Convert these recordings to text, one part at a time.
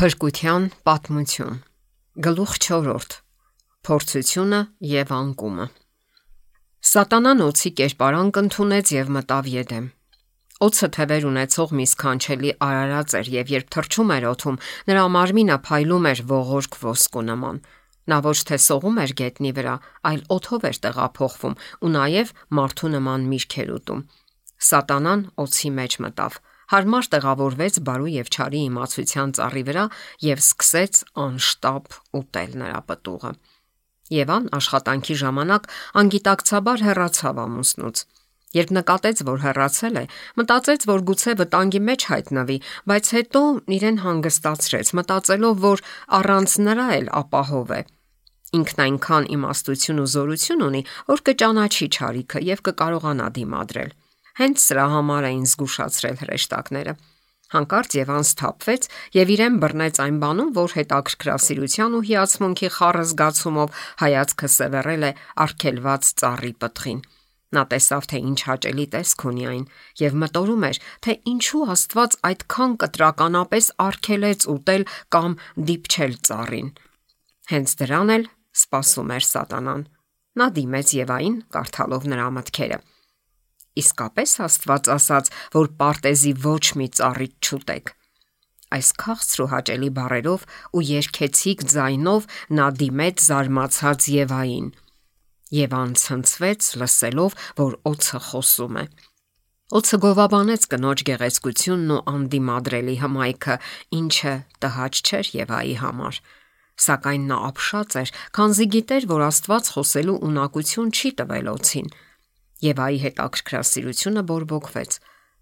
Փրկության պատմություն. Գլուխ 4 Փորձությունը եւ անկումը. Սատանան օծի կերպարանք ընդունեց եւ մտավ Եդեմ։ Օծը թևեր ունեցող մի սքանչելի արարած էր եւ երբ թրջում էր օթում, նրա մարմինը փայլում էր ողորկ ոսկու նման։ Նա ոչ թե սողում էր գետնի վրա, այլ օթով էր տեղափոխվում ու նաեւ մարդու նման միրգ էր ուտում։ Սատանան օծի մեջ մտավ հարմար տեղավորվեց բարու եւ չարի իմացության ծառի վրա եւ սկսեց անշտապ ուտել նրա պտուղը։ Եվան աշխատանքի ժամանակ անգիտակցաբար հեռացավ ամուսնուց։ Երբ նկատեց, որ հեռացել է, մտածեց, որ գուցե վտանգի մեջ հայտնվի, բայց հետո իրեն հանգստացրեց, մտածելով, որ առանց նրա էլ ապահով է։ Ինքն այնքան իմաստություն ու զորություն ունի, որ կճանաչի ճարիքը եւ կկարողանա դիմադրել։ Հենց սրա համար էին զգուշացրել հրեշտակները։ Հանկարծ Եվան սթափվեց եւ իրեն բռնեց այն բանում, որ հետաքրքրասիրության ու հիացմունքի խառը զգացումով հայացքը սևեռել է արկելված ծառի պտղին։ Նա տեսավ, թե ինչ հաճելի տեսք ունի այն եւ մտորում էր, թե ինչու Աստված այդքան կտրականապես արկելեց ուտել կամ դիպչել ծառին։ Հենց դրան էլ սпасում էր սատանան։ Նա դիմեց Եվային, կարդալով նրա մտքերը։ Իսկապես Աստված ասաց, որ պարտեզի ոչ մի ծառից չուտեք։ Այս քաղցր ու հաճելի բարերով ու երկեցիկ ձայնով նա դիմեց զարմացած Եվային։ Եվան ցնցվեց լսելով, որ օծը խոսում է։ Օծը գովաբանեց կնոջ գեղեցկությունն ու անդիմադրելի հմայքը, ինչը տհաճ չէր Եվայի համար սակայն նա ապշած էր, քանզի գիտեր, որ Աստված խոսելու ունակություն չի տվել օցին։ Եվ այի հետաքրքրասիրությունը բորբոքվեց։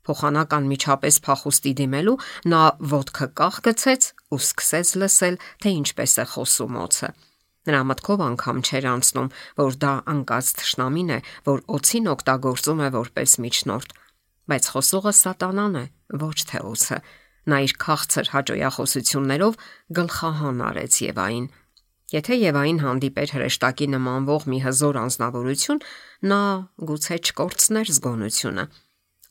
Փոխանական միջապես փախուստի դիմելու նա ոդկը կախ գցեց ու սկսեց լսել, թե ինչպես է խոսում օծը։ Նրա մտքով անգամ չէր անցնում, որ դա անկած թշնամին է, որ օծին օգտագործում է որպես միջնորդ։ Բայց խոսողը սատանան է, ոչ թե օծը։ Նա իր քաղցր հաջողախոսություններով գլխահան արեց Եվային Եթե Եվային հանդիպեր հրեշտակի նմանվող մի հզոր անznավորություն, նա գուցե չկորցներ զգոնությունը։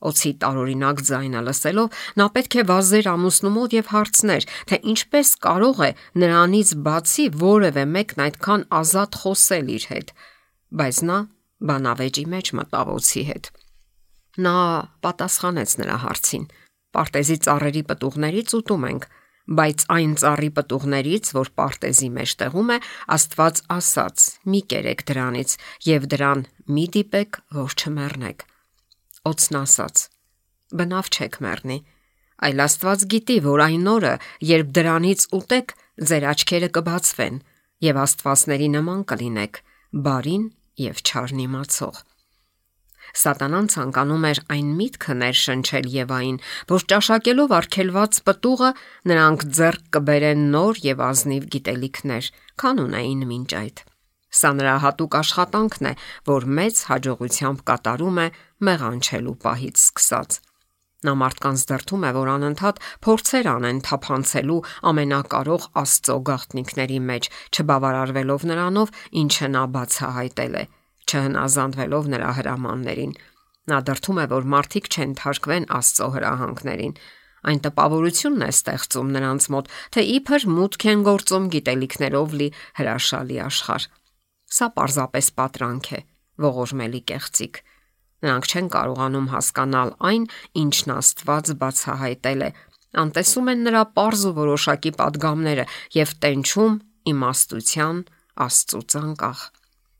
Օցի տարօրինակ ձայնը լսելով, նա պետք է վազեր ամուսնու մոտ եւ հարցներ, թե ինչպես կարող է նրանից բացի որևէ մեկն այդքան ազատ խոսել իր հետ։ Բայց նա բանավեճի մեջ մտավ օցի հետ։ Նա պատասխանեց նրա հարցին. Պարտեզի ծառերի պտուղներից ուտում ենք, բայց այն ծառի պտուղներից, որ պարտեզի մեջ տեղում է, Աստված ասաց. մի կերեք դրանից եւ դրան մի դիպեք, որ չմեռնեք։ Օծն ասաց. բնավ չեք մեռնի, այլ Աստված գիտի, որ այն օրը, երբ դրանից ուտեք, ձեր աչքերը կբացվեն եւ Աստվածների նման կլինեք, բարին եւ չարն իմացող։ Սատանան ցանկանում էր այն միտքը ներշնչել Եվային, որ ճաշակելով արգելված պտուղը նրանք ձեռք կբերեն նոր եւ ազնիվ գիտելիքներ, քան ունեին մինչ այդ։ Սա նրա հատուկ աշխատանքն է, որ մեծ հաջողությամբ կատարում է մեղանչելու պահից սկսած։ Նա մարդկանց դրթում է, որ անընդհատ փորձեր անեն թափանցելու ամենակարող Աստծո գաղտնիքների մեջ, չբավարարվելով նրանով, ինչը նա բացահայտել է չհնազանդվելով նրա հրամաններին։ Նա դրթում է, որ մարդիկ չեն թարգվեն Աստծո հրահանգներին։ Այն տպավորությունն է ստեղծում նրանց մոտ, թե իբր մուտք են գործում գիտելիքներով լի հրաշալի աշխարհ։ Սա պարզապես պատրանք է, ողորմելի կեղծիկ։ Նրանք չեն կարողանում հասկանալ այն, ինչն Աստված բացահայտել է։ Անտեսում են նրա པարզ ու որոշակի падգամները եւ տենչում իմաստության Աստծո ցանկախ։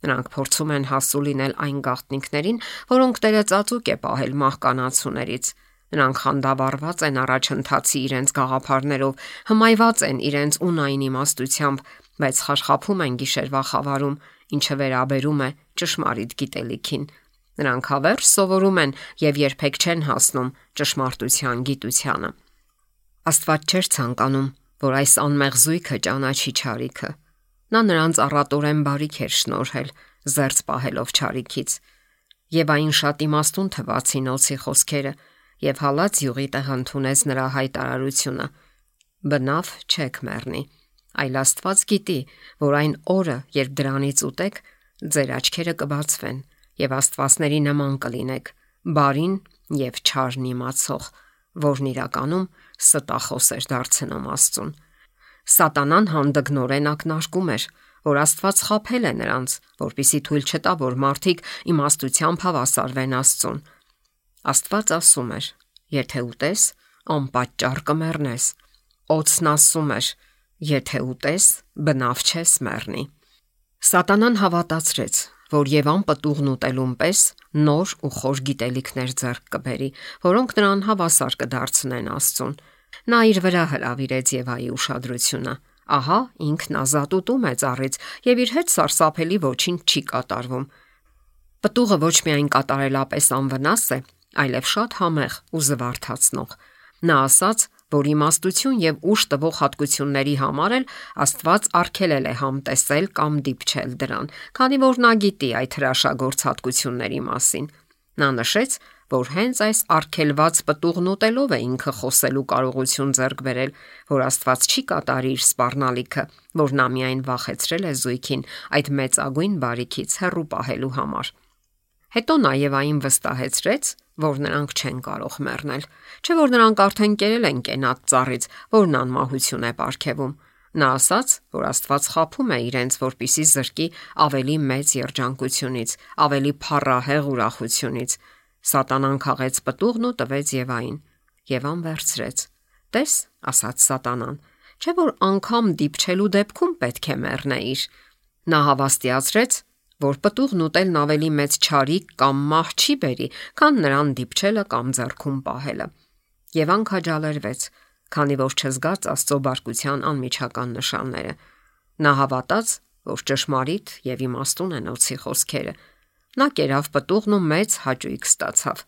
Նրանք փորձում են հասու լինել այն գաղտնիքներին, որոնք Տերը ծածուկ է պահել մահկանացուներից։ Նրանք խանդավառված են առաջընթացի իրենց գաղափարներով, հմայված են իրենց ունային իմաստությամբ, բայց խարխափում են գիշերվա խավարում, ինչը վերաբերում է ճշմարիտ գիտելիքին։ Նրանք հավերժ սովորում են եւ երբեք չեն հասնում ճշմարտության գիտությանը։ Աստված չէր ցանկանում, որ այս անմեղ զույգը ճանաչի ճարիքը Նա նրանց առատորեն բարիք էր շնորհել, զերծ պահելով ճարիքից։ Եվ այն շատ իմաստուն թվացին օցի խոսքերը, եւ հալած յուղի տեղ ընդունեց նրա հայտարարությունը. Բնավ չեք մեռնի, այլ Աստված գիտի, որ այն օրը, երբ դրանից ուտեք, ձեր աչքերը կբացվեն եւ Աստվածների նման կլինեք, բարին եւ չարն իմացող, որն իրականում ստախոս էր դարձնում Աստծուն։ Սատանան հանդգնորեն ակնարկում էր, որ Աստված խափել է նրանց, որpիսի թույլ չտա, որ մարդիկ իմաստությամբ հավասարվեն Աստծուն։ Աստված ասում էր. Եթե ուտես, անպատճառ կմեռնես։ Օծն ասում էր. Եթե ուտես, բնավ չես մեռնի։ Սատանան հավատացրեց, որ Եվան պտուղն ուտելուն պես նոր ու խոր գիտելիքներ ձեռք կբերի, որոնք նրան հավասար կդարձնեն Աստծուն։ Նա իր վրա հravirեց Եվայի ուշադրությունը։ Ահա ինքն ազատ ուտում է ծառից եւ իր հետ սարսափելի ոչինչ չի կատարվում։ Պտուղը ոչ միայն կատարելապես անվնաս է, այլև շատ համեղ ու զվարթացնող։ Նա ասաց, որ իմաստություն եւ ուշ տվող հատկությունների համար էլ Աստված արգելել է համտեսել կամ դիպչել դրան, քանի որ նա գիտի այդ հրաշագործ հատկությունների մասին։ Նա նշեց, որ հենց այս արգելված պտուղն ուտելով է ինքը խոսելու կարողություն ձեռք բերել, որ Աստված չի կատարի իր սпарնալիքը, որ նա միայն վախեցրել է զույգին այդ մեծագույն բարիքից հեռու պահելու համար։ Հետո նաև այն վստահեցրեց, որ նրանք չեն կարող մեռնել, չէ որ նրանք արդեն կերել են կենատ ծառից, որն անմահություն է ապարգևում։ Նա ասաց, որ Աստված խափում է իրենց, որpիսի զրկի ավելի մեծ երջանկությունից, ավելի փառահեղ ուրախությունից, Սատանան քաղեց պտուղն ու տվեց Եվային։ Եվան վերցրեց։ Տես, ասաց Սատանան, չէ որ անգամ դիպչելու դեպքում պետք է մեռնեիր։ Նա հավաստիացրեց, որ պտուղն ուտելն ավելի մեծ ճարիք կամ մահ չի բերի, քան նրան դիպչելը կամ ձեռքում պահելը։ Եվան քաջալերվեց, քանի որ չզգաց Աստծո բարկության անմիջական նշանները։ Նա հավատաց, որ ճշմարիտ եւ իմաստուն են օծի խոսքերը։ Նա կերավ պտուղն ու մեծ հաճույք ստացավ։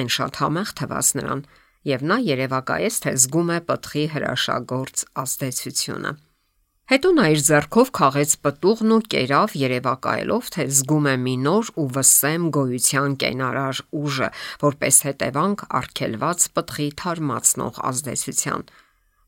Այն շատ համեղ թվաց նրան, եւ նա երևակայեց, թե զգում է պտղի հրաշագործ ազդեցությունը։ Հետո նա իր зерքով քաղեց պտուղն ու կերավ երևակայելով, թե զգում է մի նոր ու վսեմ գոյության կենարար ուժը, որպես հետևանք արգելված պտղի թարմացնող ազդեցության։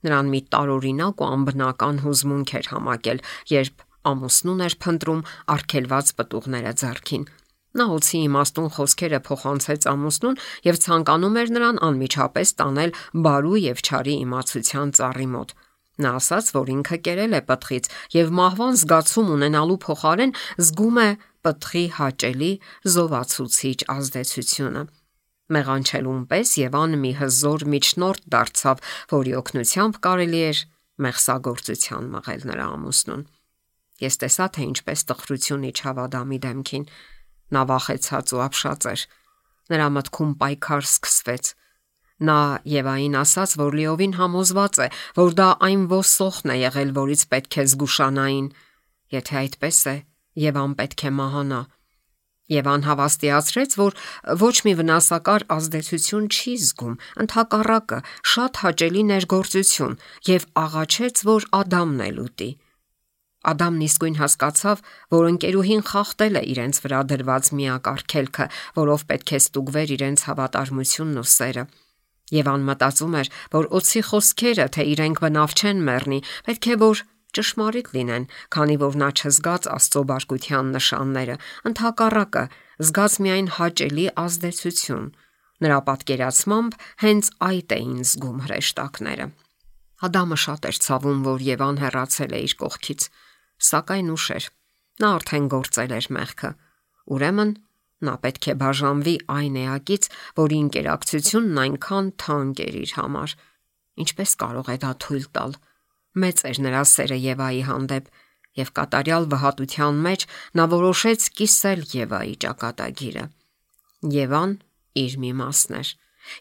Նրան մի տարօրինակ ու անբնական հուզմունք էր համակել, երբ ամուսնուն էր փնտրում արգելված պտուղները зерքին։ Նա ոցի իմաստուն խոսքերը փոխանցեց ամուսնուն եւ ցանկանում էր նրան անմիջապես տանել բարու եւ չարի իմացության ծառի մոտ։ Նա ասաց, որ ինքը կերել է պտղից եւ մահվան զգացում ունենալու փոխարեն զգում է պտղի հաճելի զովացուցիչ ազդեցությունը։ Մեղանչելուն պես Եվան մի հզոր միջնորդ դարձավ, որի օգնությամբ կարելի էր մեղսագործության մղել նրա ամուսնուն։ Ես տեսա, թե ինչպես տխրություն իջավ Ադամի դեմքին։ Նա վախեցած ու ապշած էր։ Նրա մտքում պայքար սկսվեց Նա Եվային ասաց, որ Լիովին համոզված է, որ դա այն ոսոխն է եղել, որից պետք է զգուշանային։ Եթե այդպես է, Եվան պետք է մահանա։ Եվան հավաստիացրեց, որ ոչ մի վնասակար ազդեցություն չի զգում, ընդհակառակը շատ հաճելի ներգործություն եւ աղաչեց, որ Ադամն էլ ուտի։ Ադամն իսկույն հասկացավ, որ ընկերուհին խախտել է իրենց վրա դրված միակ արգելքը, որով պետք է ստուգվեր իրենց հավատարմությունն ու սերը եւ անմտածում էր, որ օծի խոսքերը, թե իրենք բնավ չեն մեռնի, պետք է որ ճշմարիտ լինեն, քանի որ նա չզգաց Աստծո բարկության նշանները, ընդհակառակը զգաց միայն հաճելի ազդեցություն։ Նրա պատկերացմամբ հենց այդ էին զգում հրեշտակները։ Ադամը շատ էր ցավում, որ Եվան հեռացել է իր կողքից, սակայն ուշ էր։ Նա արդեն գործել էր մեղքը։ Ուրեմն Նա պետք է բաժանվի այն էակից, որի ինտերակցիոնն այնքան թանկ էր իր համար։ Ինչպես կարող է դա թույլ տալ։ Մեծ էր նրա սերը Եվայի հանդեպ, եւ կատարյալ վհատության մեջ նա որոշեց կիսել Եվայի ճակատագիրը։ Եվան իր մի մասն էր,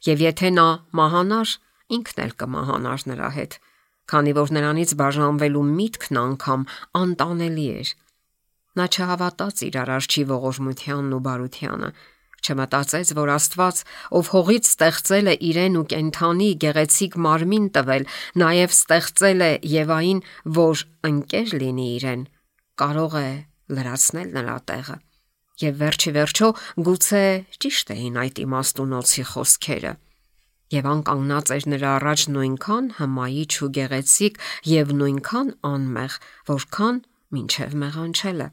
եւ եթե նա մահանար, ինքն էլ կմահանար նրա հետ, քանի որ նրանից բաժանվելու միտքն անգամ անտանելի էր։ Նա չհավատաց իր արարչի ողորմությանն ու բարությանը, չմտածեց, որ Աստված, ով հողից ստեղծել է իրեն ու կենթանի գեղեցիկ մարմին տվել, նաև ստեղծել է Եվային, որ ընկեր լինի իրեն, կարող է լրացնել նրա տեղը։ Եվ վերջի վերջո գուցե ճիշտ էին այդ իմաստունոցի խոսքերը։ Եվ անկանգնած էր նրա առաջ նույնքան հմայիչ ու գեղեցիկ եւ նույնքան անմեղ, որքան ինչև մեղանչելը։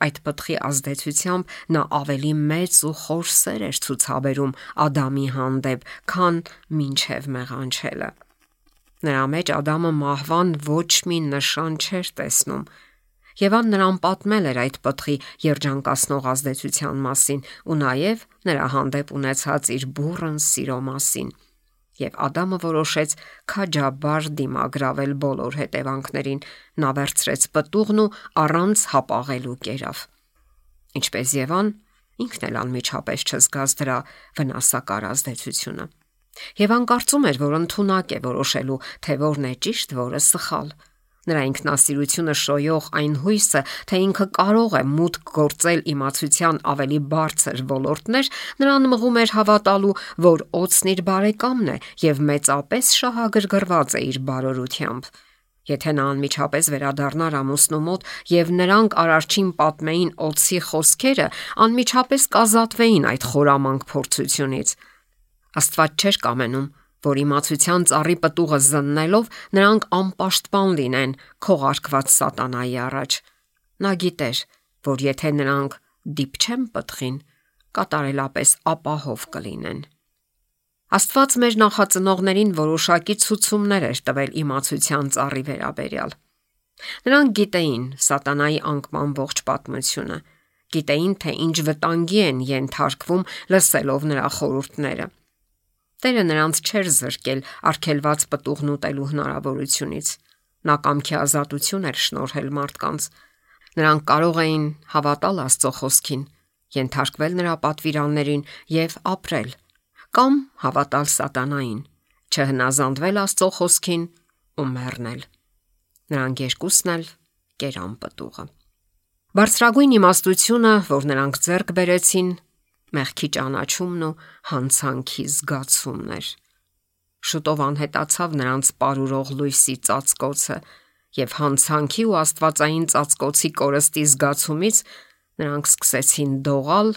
Այդ պտղի ազդեցությամբ նա ավելի մեծ ու խոր սեր էր ցուցաբերում Ադամի հանդեպ, քան ինչև մեղանչելը։ Նրա մեջ Ադամը մահվան ոչ մի նշան չէր տեսնում։ Եվան նրան պատմել էր այդ պտղի երջանկացնող ազդեցության մասին ու նաև նրա հանդեպ ունեցած իր բուրըն սիրո մասին։ Եվ Ադամը որոշեց քաջաբար դիմագրավել բոլոր հետևանքներին, նա վերցրեց պտուղն ու առանց հապաղելու կերավ։ Ինչպես Եվան, ինքն էլ անմիջապես չզգաց դրա վնասակար ազդեցությունը։ Եվ անկարծում էր, որ ընդունակ է որոշելու, թե որն է ճիշտ, որը սխալ։ Նրա ինքնասիրությունը շոյող այն հույսը, թե ինքը կարող է մուտք գործել իմացության ավելի բարձր ոլորտներ, նրան մղում էր հավատալու, որ օծն իր բարեկամն է եւ մեծապես շահագրգռված է իր բարօրությամբ։ Եթե նա անմիջապես վերադառնար ամուսնու մոտ եւ նրանք արարչին պատմեին օծի խոսքերը, անմիջապես կազատվեին այդ խորամանկ փորձությունից։ Աստված չէր կամենում, որ իմացության ծառի պտուղը զննելով նրանք անպաշտպան լինեն քողարկված սատանայի առաջ։ Նա գիտեր, որ եթե նրանք դիպչեն պտղին, կատարելապես ապահով կլինեն։ Աստված մեր նախածնողներին որոշակի ցուցումներ էր տվել իմացության ծառի վերաբերյալ։ Նրանք գիտեին սատանայի անկման ողջ պատմությունը, գիտեին, թե ինչ վտանգի են ենթարկվում լսելով նրա խորհուրդները։ Տերը նրանց չէր զրկել արգելված պտուղն ուտելու հնարավորությունից։ Նա կամքի ազատություն էր շնորհել մարդկանց։ Նրանք կարող էին հավատալ Աստծո խոսքին, ենթարկվել նրա պատվիրաններին եւ ապրել, կամ հավատալ սատանային, չհնազանդվել Աստծո խոսքին ու մեռնել։ Նրանք երկուսն էլ կերան պտուղը։ Բարձրագույն իմաստությունը, որ նրանք ձեռք բերեցին, մեղքի ճանաչումն ու հանցանքի զգացումն էր։ Շուտով անհետացավ նրանց ապարուրող լույսի ծածկոցը, եւ հանցանքի ու աստվածային ծածկոցի կորստի զգացումից նրանք սկսեցին դողալ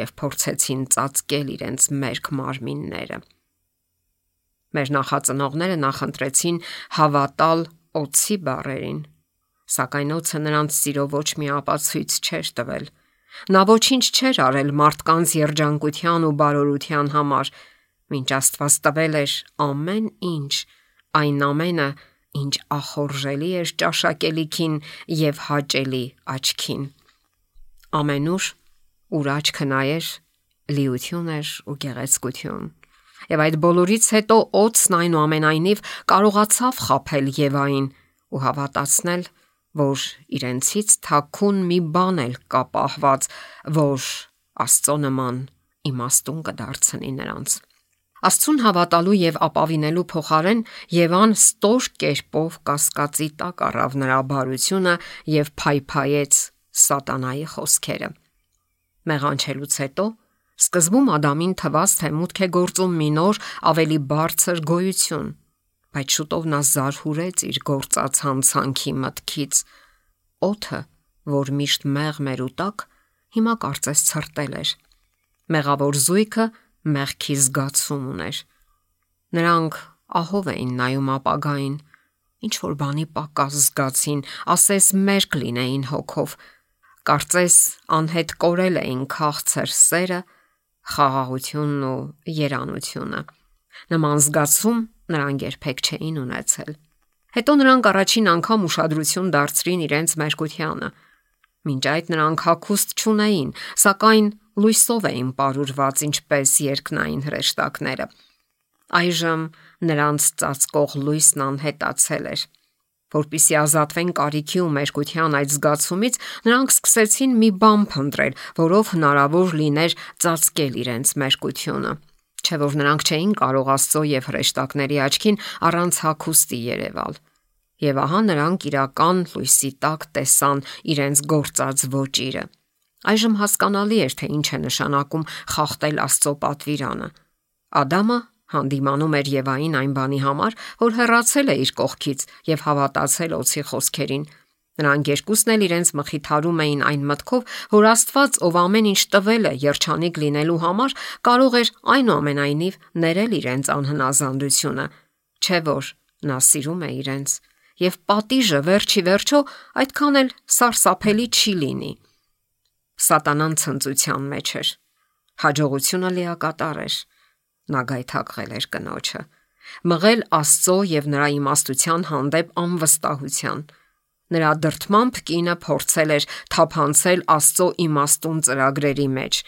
եւ փորձեցին ծածկել իրենց մերկ մարմինները։ Մեր նախածնողները նախընտրեցին հավատալ օծի բարերին, սակայն օծը նրանց սիրո ոչ մի ապացույց չէր տվել Նա ոչինչ չէր արել մարդկանց երջանկության ու բարօրության համար, ինչ Աստված տվել էր ամեն ինչ, այն ամենը, ինչ ախորժելի էր ճաշակելիքին եւ հաճելի աչքին։ Ամենուր ուր աչքը նայեր, լիություն էր ու գեղեցկություն։ Եվ այդ բոլորից հետո օծն այնուամենայնիվ կարողացավ խაფել Եվային ու հավատացնել, որ իրենցից թաքուն մի բան էլ կա պահված, որ Աստծո նման իմաստուն կդարձնի նրանց։ Աստծուն հավատալու եւ ապավինելու փոխարեն Եվան ստոր կերպով կասկածի տակ առավ նրա բարությունը եւ փայփայեց սատանայի խոսքերը։ Մեղանչելուց հետո սկզբում Ադամին թվաց, թե մուտք է գործում մի նոր ավելի բարձր գոյություն, բայց շուտով նա զարհուրեց իր գործած հանցանքի մտքից։ Օթը, որ միշտ մեղմ էր ու տակ, հիմա կարծես ցրտել էր։ Մեղավոր զույգը մեղքի զգացում ուներ։ Նրանք ահով էին նայում ապագային, ինչ որ բանի պակաս զգացին, ասես մերկ լինեին հոգով։ Կարծես անհետ կորել էին քաղցր սերը, խաղաղությունն ու երանությունը։ Նման զգացում նրանք երբեք չէին ունեցել։ Հետո նրանք առաջին անգամ ուշադրություն դարձրին իրենց մերկությանը։ Մինչ այդ նրանք հակուստ չունեին, սակայն լույսով էին ապարուրված ինչպես երկնային հրեշտակները։ Այժմ նրանց ծածկող լույսն անհետացել էր։ Որպիսի ազատվեն կարիքի ու մերկության այդ զգացումից, նրանք սկսեցին մի բան փնտրել, որով հնարավոր լիներ ծածկել իրենց մերկությունը չէ որ նրանք չէին կարող Աստծո եւ հրեշտակների աչքին առանց հակոստի երևալ։ Եվ ահա նրանք իրական լույսի տակ տեսան իրենց գործած ոճիրը։ Այժմ հասկանալի էր թե ինչ է նշանակում խախտել Աստծո պատվիրանը։ Ադամը հանդիմանում էր Եվային այն բանի համար, որ հեռացել է իր կողքից եւ հավատացել օցի խոսքերին, Նրանք երկուսն էլ իրենց մխիթարում էին այն մտքով, որ Աստված, ով ամեն ինչ տվել է երջանիկ լինելու համար, կարող էր այնուամենայնիվ ներել իրենց անհնազանդությունը, չէ որ նա սիրում է իրենց, եւ պատիժը վերջի վերջո այդքան էլ սարսափելի չի լինի։ Սատանան ցնծության մեջ էր։ Հաջողությունը լիակատար էր։ Նա գայթակղել էր կնոջը մղել Աստծո եւ նրա իմաստության հանդեպ անվստահության։ Նրա դրթմամբ կինը փորձել էր թափանցել Աստծո իմաստուն ծրագրերի մեջ,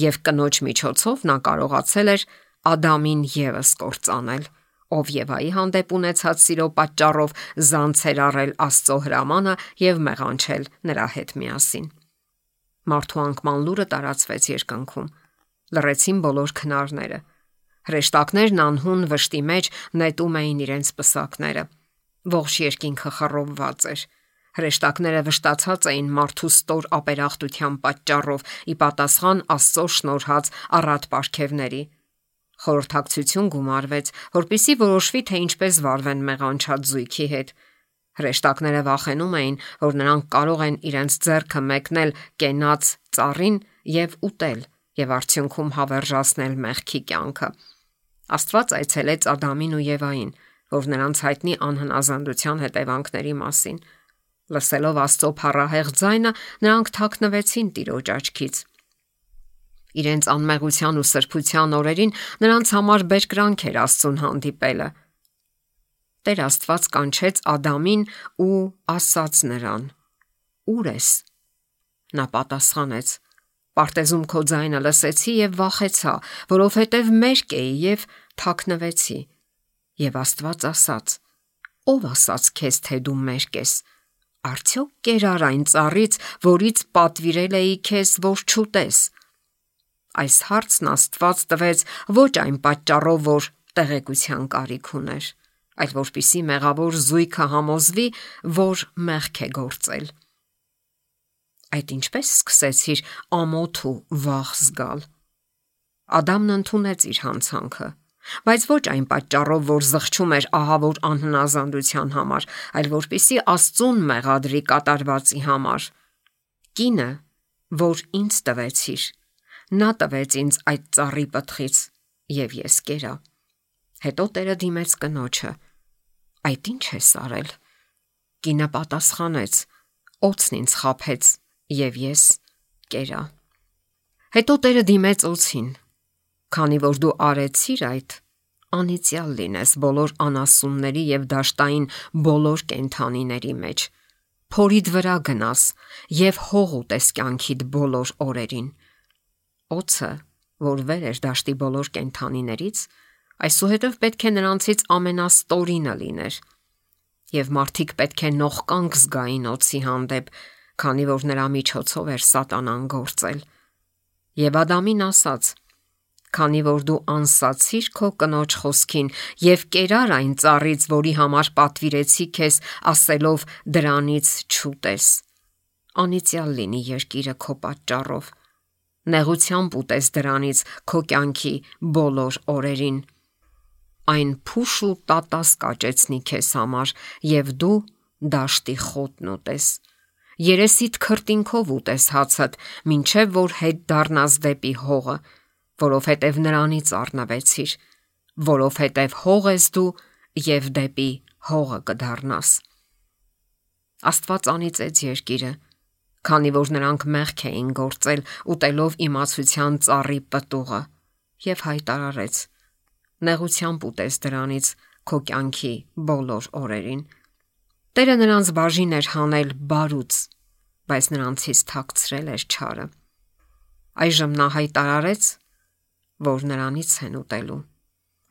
եւ կնոջ միջոցով նա կարողացել էր Ադամին եւս կործանել, ով Եվայի հանդեպ ունեցած սիրո պատճառով զանցեր առել Աստծո հրամանը եւ մեղանչել նրա հետ միասին։ Մարդու անկման լուրը տարածվեց երկնքում։ Լռեցին բոլոր քնարները։ Հրեշտակներն անհուն վշտի մեջ նետում էին իրենց պսակները։ Ողջ երկինքը խռովված էր։ Հրեշտակները վշտացած էին մարդու ստոր ապերախտության պատճառով՝ ի պատասխան Աստծո շնորհած առատ պարգևների։ Խորհրդակցություն գումարվեց, որpիսի որոշվի թե ինչպես վարվեն մեղանչած զույգի հետ։ Հրեշտակները վախենում էին, որ նրանք կարող են իրենց ձեռքը մեկնել կենաց ծառին եւ ուտել եւ արդյունքում հավերժացնել մեղքի կյանքը։ Աստված այցելեց Ադամին ու Եվային, որ նրանց հայտնի անհնազանդության հետևանքների մասին։ Լսելով Աստծո փառահեղ ձայնը, նրանք թաքնվեցին Տիրոջ աչքից։ Իրենց անմեղության ու սրբության օրերին նրանց համար բերկրանք էր Աստծուն հանդիպելը։ Տեր Աստված կանչեց Ադամին ու ասաց նրան. Ուր ես։ Նա պատասխանեց. Պարտեզում քո ձայնը լսեցի եւ վախեցա, որովհետեւ մերկ էի եւ թաքնվեցի։ Եվ Աստված ասաց. Ով ասաց քեզ թե դու մերկ ես։ Արդյոք կերար այն ծառից, որից պատվիրել էի քեզ, որ չուտես։ Այս հարցն Աստված տվեց ոչ այն պատճառով, որ տեղեկության կարիք ուներ, այլ որpիսի մեղավոր զույգը համոզվի, որ մեղք է գործել։ Այդ ինչպես սկսեցիր ամոթ ու վախ զգալ։ Ադամն ընդունեց իր հանցանքը բայց ոչ այն պատճառով, որ զղջում էր ահավոր անհնազանդության համար, այլ որpիսի Աստծուն մեղադրի կատարվածի համար։ Կինը, որ ինձ տվեցիր, նա տվեց ինձ այդ ծառի պտղից, եւ ես կերա։ Հետո Տերը դիմեց կնոջը. Այդ ինչ ես արել։ Կինը պատասխանեց. Օծն ինձ խափեց եւ ես կերա։ Հետո Տերը դիմեց օծին Քանի որ դու արեցիր այդ, անիցիալ լինես բոլոր անասունների եւ դաշտային բոլոր կենթանիների մեջ։ Փորիդ վրա գնաս եւ հող ուտես կյանքիդ բոլոր օրերին։ Օծը, որ վեր էր դաշտի բոլոր կենթանիներից, այսուհետև պետք է նրանցից ամենաստորինը լիներ։ Եվ մարդիկ պետք է նողկանք զգային օծի հանդեպ, քանի որ նրա միջոցով էր սատանան գործել։ Եվ Ադամին ասաց. Քանի որ դու անսացիր քո կնոջ խոսքին եւ կերար այն ծառից, որի համար պատվիրեցի քեզ, ասելով դրանից չուտես։ Անիցիալ լինի երկիրը քո պատճառով։ Նեղությամբ ուտես դրանից քո կյանքի բոլոր օրերին։ Այն փուշ ու տատաս կաճեցնի քեզ համար եւ դու դաշտի խոտն ուտես երեսիդ քրտինքով ուտես հացդ, ինչև որ հետ դառնաս դեպի հողը, որովհետև նրանից առնվեցիր, որովհետև հող ես դու եւ դեպի հողը կդառնաս։ Աստված անիծեց երկիրը, քանի որ նրանք մեղք էին գործել ուտելով իմացության ծառի պտուղը եւ հայտարարեց. Նեղությամբ ուտես դրանից քո կյանքի բոլոր օրերին։ Տերը նրանց բաժին էր հանել բարուց, բայց նրանցից թաքցրել էր չարը։ Այժմ նա հայտարարեց, որ նրանից են ուտելու։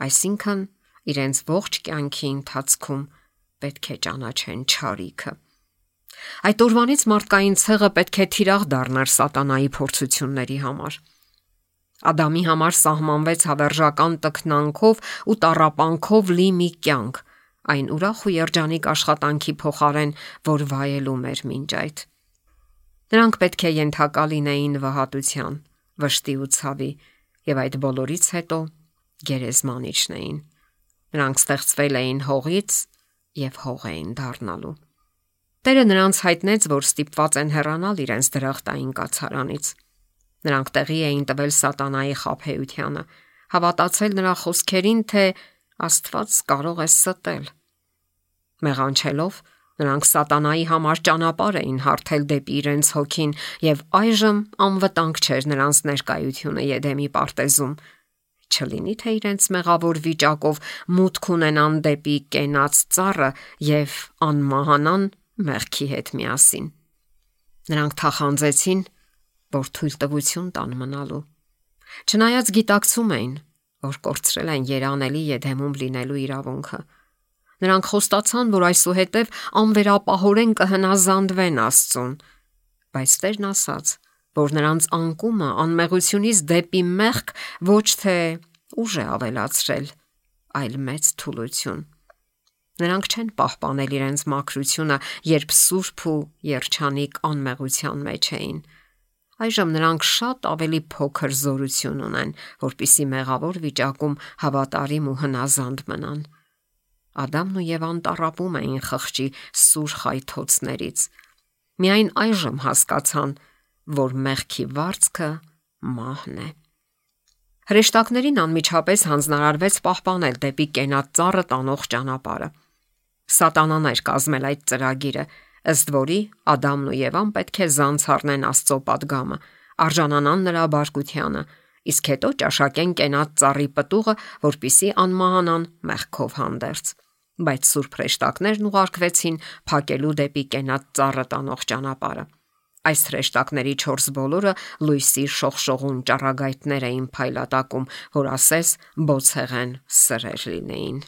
Այսինքն իրենց ողջ կյանքի ընթացքում պետք է ճանաչեն ճարիքը։ Այդ օրվանից մարդկային ցեղը պետք է թիրախ դառնար սատանայի փորձությունների համար։ Ադամի համար սահմանվեց հավերժական տքնանքով ու տարապանքով լի մի կյանք, այն ուրախ ու երջանիկ աշխատանքի փոխարեն, որ վայելում էր մինչ այդ։ Նրանք պետք է ենթակա լինեին վհատության, վշտի ու ցավի, եւ այդ բոլորից հետո գերեզմանիչն էին։ Նրանք ստեղծվել էին հողից եւ հող էին դառնալու։ Տերը նրանց հայտնեց, որ ստիպված են հեռանալ իրենց դրախտային կացարանից։ Նրանք տեղի էին տվել սատանայի խափեությանը, հավատացել նրա խոսքերին, թե Աստված կարող է ստել։ Մեղանչելով Նրանք սատանայի համար ճանապարհ էին հարթել դեպի իրենց հոգին եւ այժմ անվտանգ չէր նրանց ներկայությունը Եդեմի պարտեզում։ չլինի թե իրենց մեղավոր վիճակով մուտք ունենան դեպի կենաց ծառը եւ անմահանան մեղքի հետ միասին։ Նրանք թախանձեցին, որ թույլտվություն տան մնալու։ Չնայած գիտակցում էին, որ կորցրել են երանելի եդեմում լինելու իրավունքը։ Նրանք խոստացան, որ այսուհետև անվերապահորեն կհնազանդվեն Աստծուն, բայց Տերն ասաց, որ նրանց անկումը անմեղությունից դեպի մեղք ոչ թե ուժ է ավելացրել, այլ մեծ թուլություն։ Նրանք չեն պահպանել իրենց մաքրությունը, երբ սուրբ ու երջանիկ անմեղության մեջ էին։ Այժմ նրանք շատ ավելի փոքր զորություն ունեն, որpիսի մեղավոր վիճակում հավատարիմ ու հնազանդ մնան։ Ադամն ու Եվան տարապում էին խղճի սուր խայթոցներից։ Միայն այժմ հասկացան, որ մեղքի վարձքը մահն է։ Հրեշտակներին անմիջապես հանձնարարվեց պահպանել դեպի կենաց ծառը տանող ճանապարհը։ Սատանան էր կազմել այդ ծրագիրը, ըստ որի Ադամն ու Եվան պետք է զանցառնեն Աստծո падգամը, արժանանան նրա բարգությանը, իսկ հետո ճաշակեն կենաց ծառի պտուղը, որpիսի անմահանան մեղքով հանդերձ բայց սուրբ հրեշտակներն ուղարկվեցին փակելու դեպի կենատ ծառը տանող ճանապարհը։ Այս հրեշտակների 4 բոլորը լույսի շողշողուն ճառագայթներ էին փայլատակում, որ ասես բոցեղեն սրեր լինեին։